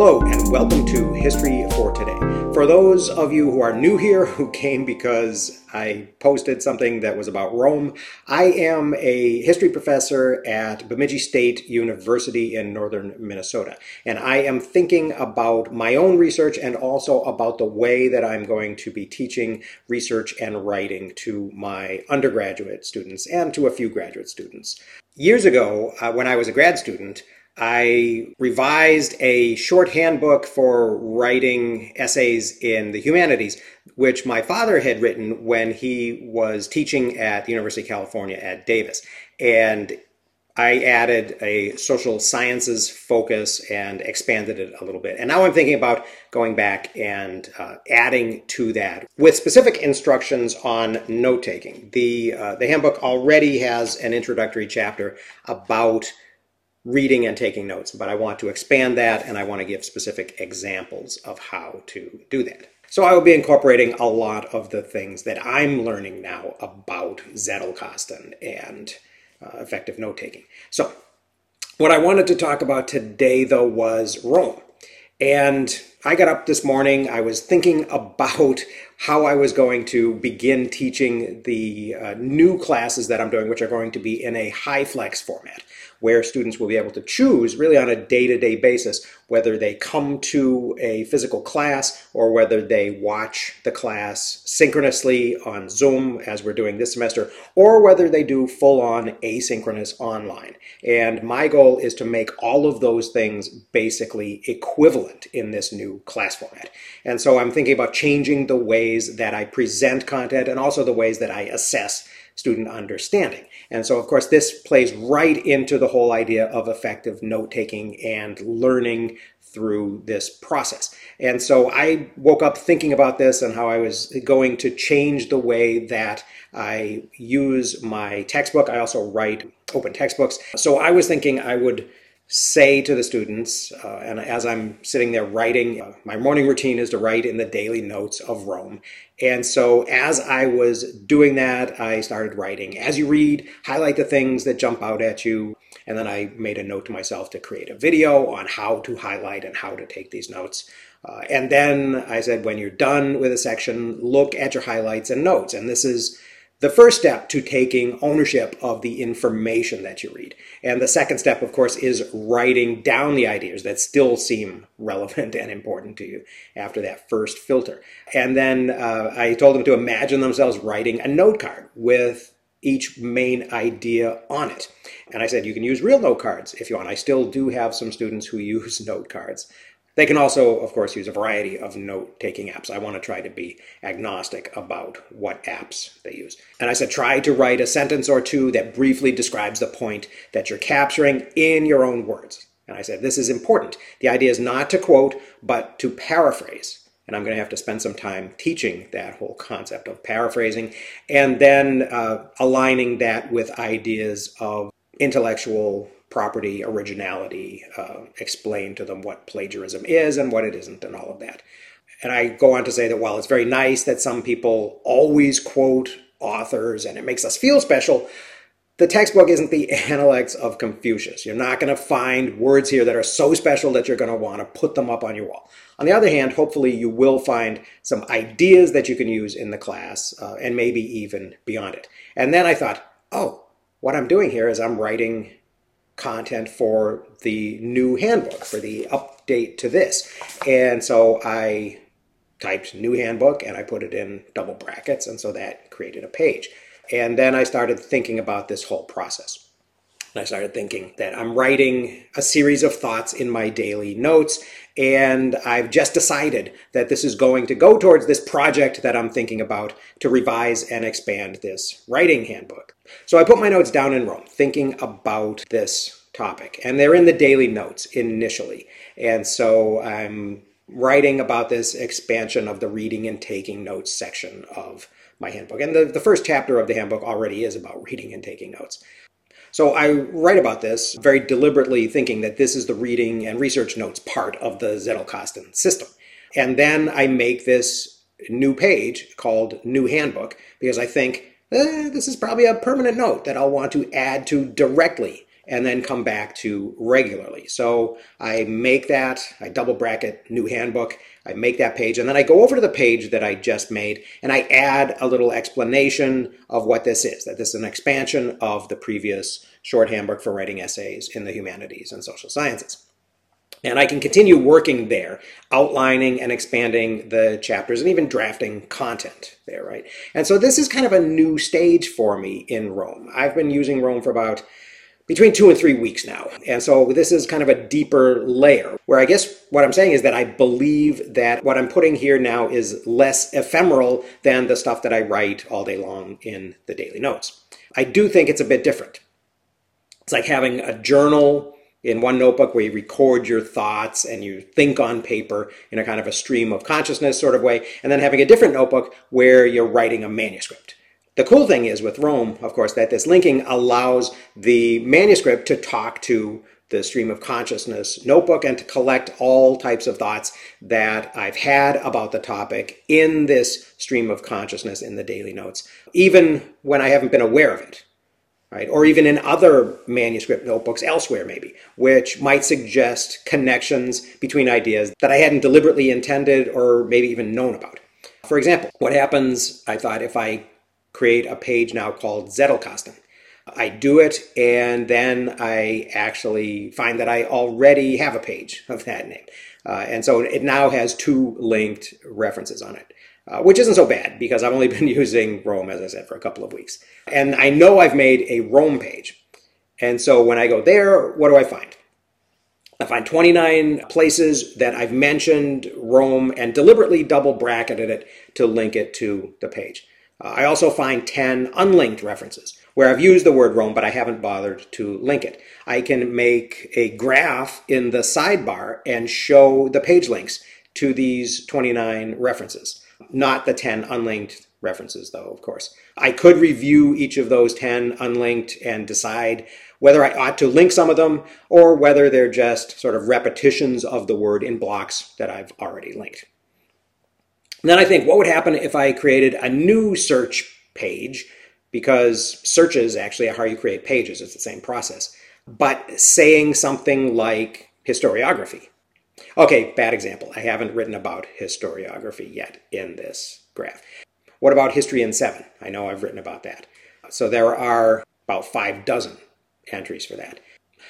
Hello, and welcome to History for Today. For those of you who are new here, who came because I posted something that was about Roam, I am a history professor at Bemidji State University in northern Minnesota. And I am thinking about my own research and also about the way that I'm going to be teaching research and writing to my undergraduate students and to a few graduate students. Years ago, uh, when I was a grad student, I revised a short handbook for writing essays in the humanities, which my father had written when he was teaching at the University of California at Davis. And I added a social sciences focus and expanded it a little bit. And now I'm thinking about going back and uh, adding to that with specific instructions on note taking. The, uh, the handbook already has an introductory chapter about reading and taking notes, but I want to expand that and I want to give specific examples of how to do that. So I will be incorporating a lot of the things that I'm learning now about Zettelkasten and uh, effective note taking. So what I wanted to talk about today though was Roam. And I got up this morning, I was thinking about how I was going to begin teaching the uh, new classes that I'm doing, which are going to be in a high flex format where students will be able to choose really on a day-to-day basis whether they come to a physical class or whether they watch the class synchronously on Zoom as we're doing this semester or whether they do full-on asynchronous online. And my goal is to make all of those things basically equivalent in this new class format. And so I'm thinking about changing the ways that I present content and also the ways that I assess student understanding. And so, of course, this plays right into the whole idea of effective note taking and learning through this process. And so I woke up thinking about this and how I was going to change the way that I use my textbook. I also write open textbooks. So I was thinking I would say to the students, uh, and as I'm sitting there writing, uh, my morning routine is to write in the daily notes of Roam. And so as I was doing that, I started writing. As you read, highlight the things that jump out at you. And then I made a note to myself to create a video on how to highlight and how to take these notes. Uh, and then I said, when you're done with a section, look at your highlights and notes. And this is the first step to taking ownership of the information that you read. And the second step, of course, is writing down the ideas that still seem relevant and important to you after that first filter. And then uh, I told them to imagine themselves writing a note card with each main idea on it. And I said, you can use real note cards if you want. I still do have some students who use note cards. They can also, of course, use a variety of note taking apps. I want to try to be agnostic about what apps they use. And I said, try to write a sentence or two that briefly describes the point that you're capturing in your own words. And I said, this is important. The idea is not to quote, but to paraphrase. And I'm going to have to spend some time teaching that whole concept of paraphrasing and then uh, aligning that with ideas of intellectual property, originality, uh, explain to them what plagiarism is and what it isn't, and all of that. And I go on to say that while it's very nice that some people always quote authors and it makes us feel special, the textbook isn't the Analects of Confucius. You're not going to find words here that are so special that you're going to want to put them up on your wall. On the other hand, hopefully you will find some ideas that you can use in the class uh, and maybe even beyond it. And then I thought, oh, what I'm doing here is I'm writing content for the new handbook, for the update to this. And so I typed new handbook and I put it in double brackets, and so that created a page. And then I started thinking about this whole process. And I started thinking that I'm writing a series of thoughts in my daily notes, and I've just decided that this is going to go towards this project that I'm thinking about to revise and expand this writing handbook. So I put my notes down in Roam, thinking about this topic, and they're in the daily notes initially. And so I'm writing about this expansion of the reading and taking notes section of my handbook. And the, the first chapter of the handbook already is about reading and taking notes. So I write about this very deliberately thinking that this is the reading and research notes part of the Zettelkasten system. And then I make this new page called New Handbook because I think eh, this is probably a permanent note that I'll want to add to directly and then come back to regularly. So I make that, I double bracket new handbook, I make that page, and then I go over to the page that I just made and I add a little explanation of what this is, that this is an expansion of the previous short handbook for writing essays in the humanities and social sciences. And I can continue working there, outlining and expanding the chapters and even drafting content there, right? And so this is kind of a new stage for me in Roam. I've been using Roam for about between two and three weeks now. And so this is kind of a deeper layer where I guess what I'm saying is that I believe that what I'm putting here now is less ephemeral than the stuff that I write all day long in the daily notes. I do think it's a bit different. It's like having a journal in one notebook where you record your thoughts and you think on paper in a kind of a stream of consciousness sort of way, and then having a different notebook where you're writing a manuscript. The cool thing is with Roam, of course, that this linking allows the manuscript to talk to the stream of consciousness notebook and to collect all types of thoughts that I've had about the topic in this stream of consciousness in the daily notes, even when I haven't been aware of it right? Or even in other manuscript notebooks elsewhere, maybe, which might suggest connections between ideas that I hadn't deliberately intended or maybe even known about. For example, what happens, I thought, if I create a page now called Zettelkasten? I do it, and then I actually find that I already have a page of that name. Uh, and so it now has two linked references on it uh, which isn't so bad because I've only been using Roam, as I said, for a couple of weeks. And I know I've made a Roam page. And so when I go there, what do I find? I find 29 places that I've mentioned Roam and deliberately double bracketed it to link it to the page. Uh, I also find 10 unlinked references where I've used the word Roam, but I haven't bothered to link it. I can make a graph in the sidebar and show the page links to these 29 references not the 10 unlinked references, though, of course. I could review each of those 10 unlinked and decide whether I ought to link some of them or whether they're just sort of repetitions of the word in blocks that I've already linked. And then I think, what would happen if I created a new search page? Because searches actually are how you create pages, it's the same process. But saying something like historiography Okay, bad example. I haven't written about historiography yet in this graph. What about history in seven? I know I've written about that. So there are about five dozen entries for that.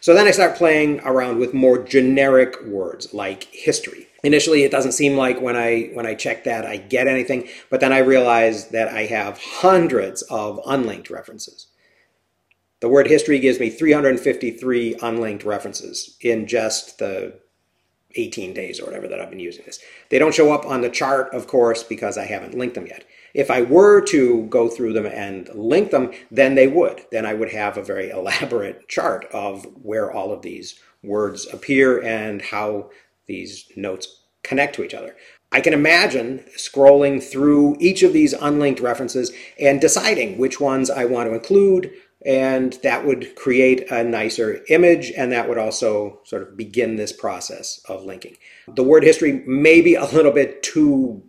So then I start playing around with more generic words like history. Initially, it doesn't seem like when I when I check that I get anything, but then I realize that I have hundreds of unlinked references. The word history gives me 353 unlinked references in just the 18 days or whatever that I've been using this. They don't show up on the chart, of course, because I haven't linked them yet. If I were to go through them and link them, then they would. Then I would have a very elaborate chart of where all of these words appear and how these notes connect to each other. I can imagine scrolling through each of these unlinked references and deciding which ones I want to include, and that would create a nicer image and that would also sort of begin this process of linking. The word history may be a little bit too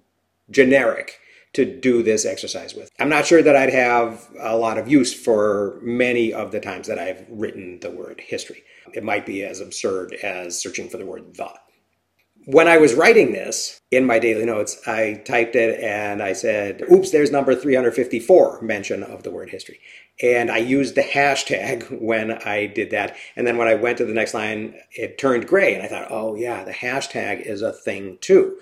generic to do this exercise with. I'm not sure that I'd have a lot of use for many of the times that I've written the word history. It might be as absurd as searching for the word the. When I was writing this in my daily notes, I typed it and I said, oops, there's number 354 mention of the word history. And I used the hashtag when I did that. And then when I went to the next line, it turned gray. And I thought, oh, yeah, the hashtag is a thing too.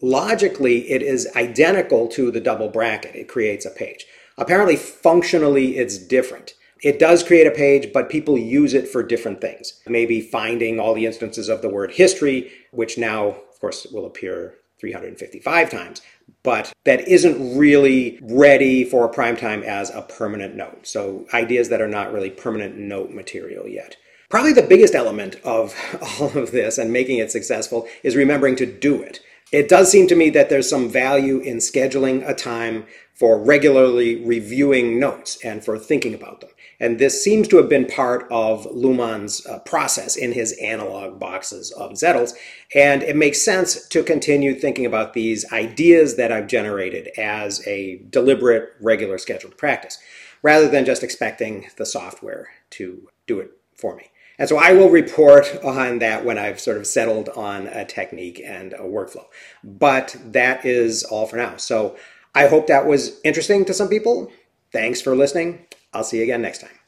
Logically, it is identical to the double bracket. It creates a page. Apparently, functionally, it's different. It does create a page, but people use it for different things. Maybe finding all the instances of the word history, which now, of course, will appear 355 times but that isn't really ready for prime time as a permanent note. So ideas that are not really permanent note material yet. Probably the biggest element of all of this and making it successful is remembering to do it. It does seem to me that there's some value in scheduling a time for regularly reviewing notes and for thinking about them. And this seems to have been part of Luhmann's uh, process in his analog boxes of Zettels. And it makes sense to continue thinking about these ideas that I've generated as a deliberate, regular scheduled practice, rather than just expecting the software to do it for me. And so I will report on that when I've sort of settled on a technique and a workflow. But that is all for now. So I hope that was interesting to some people. Thanks for listening. I'll see you again next time.